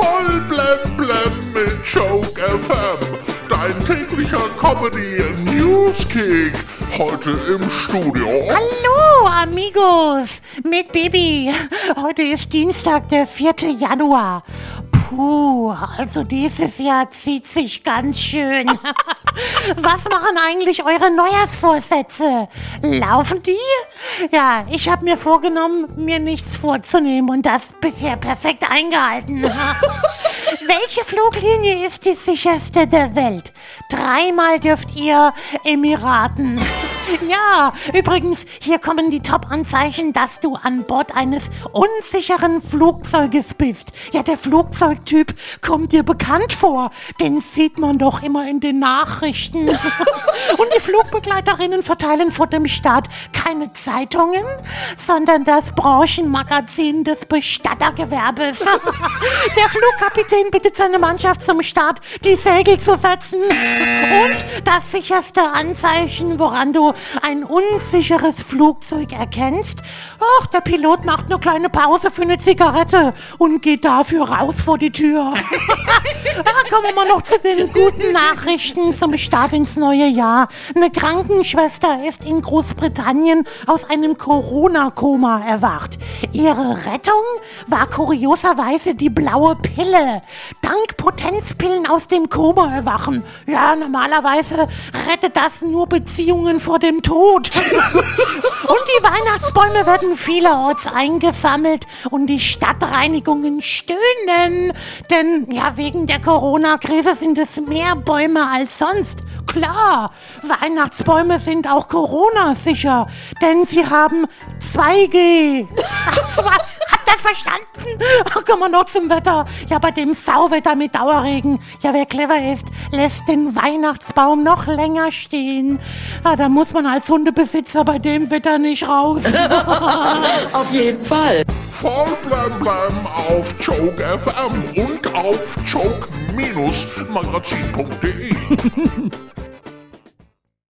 Voll blem blem mit Joke FM. Dein täglicher Comedy Newskick. Heute im Studio. Hallo, amigos, mit Baby. Heute ist Dienstag, der 4. Januar. Puh, also dieses Jahr zieht sich ganz schön. Was machen eigentlich eure Neujahrsvorsätze? Laufen die? Ja, ich habe mir vorgenommen, mir nichts vorzunehmen und das bisher perfekt eingehalten. Welche Fluglinie ist die sicherste der Welt? Dreimal dürft ihr Emiraten. Ja, übrigens, hier kommen die Top-Anzeichen, dass du an Bord eines unsicheren Flugzeuges bist. Ja, der Flugzeugtyp kommt dir bekannt vor. Den sieht man doch immer in den Nachrichten. Und die Flugbegleiterinnen verteilen vor dem Start keine Zeitungen, sondern das Branchenmagazin des Bestattergewerbes. Der Flugkapitän bittet seine Mannschaft zum Start, die Segel zu setzen. Und das sicherste Anzeichen, woran du ein unsicheres Flugzeug erkennst? Ach, der Pilot macht eine kleine Pause für eine Zigarette und geht dafür raus vor die Tür. ja, kommen wir mal noch zu den guten Nachrichten zum Start ins neue Jahr. Eine Krankenschwester ist in Großbritannien aus einem Corona-Koma erwacht. Ihre Rettung war kurioserweise die blaue Pille. Dank Potenzpillen aus dem Koma erwachen. Ja, normalerweise rettet das nur Beziehungen vor dem Tod. und die Weihnachtsbäume werden vielerorts eingesammelt und die Stadtreinigungen stöhnen. Denn ja, wegen der Corona-Krise sind es mehr Bäume als sonst. Klar, Weihnachtsbäume sind auch Corona-sicher, denn sie haben 2G. Ach, das verstanden? Ach, kommen wir noch zum Wetter. Ja, bei dem Sauwetter mit Dauerregen. Ja, wer clever ist, lässt den Weihnachtsbaum noch länger stehen. Ja, da muss man als Hundebesitzer bei dem Wetter nicht raus. Auf jeden Fall. Voll blem blem auf Joke FM und auf joke-magazin.de.